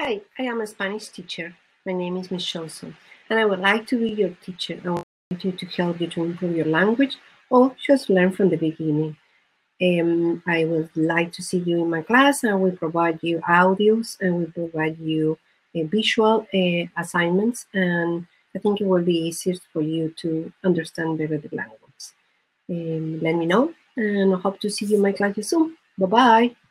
Hi, I am a Spanish teacher. My name is Miss Johnson, and I would like to be your teacher. I want you to help you to improve your language or just learn from the beginning. Um, I would like to see you in my class, and we provide you audios and we provide you uh, visual uh, assignments. And I think it will be easier for you to understand better the language. Um, let me know, and I hope to see you in my class soon. Bye bye.